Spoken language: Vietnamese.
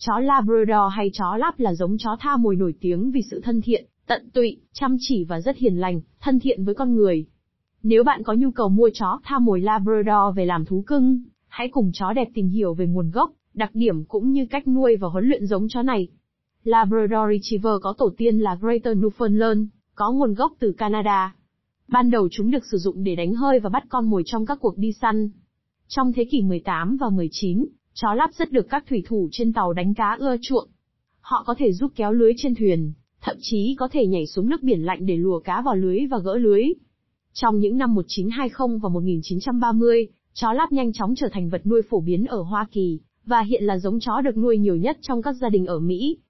Chó Labrador hay chó Lab là giống chó tha mồi nổi tiếng vì sự thân thiện, tận tụy, chăm chỉ và rất hiền lành, thân thiện với con người. Nếu bạn có nhu cầu mua chó tha mồi Labrador về làm thú cưng, hãy cùng chó đẹp tìm hiểu về nguồn gốc, đặc điểm cũng như cách nuôi và huấn luyện giống chó này. Labrador Retriever có tổ tiên là Greater Newfoundland, có nguồn gốc từ Canada. Ban đầu chúng được sử dụng để đánh hơi và bắt con mồi trong các cuộc đi săn. Trong thế kỷ 18 và 19, chó lắp rất được các thủy thủ trên tàu đánh cá ưa chuộng. Họ có thể giúp kéo lưới trên thuyền, thậm chí có thể nhảy xuống nước biển lạnh để lùa cá vào lưới và gỡ lưới. Trong những năm 1920 và 1930, chó lắp nhanh chóng trở thành vật nuôi phổ biến ở Hoa Kỳ, và hiện là giống chó được nuôi nhiều nhất trong các gia đình ở Mỹ.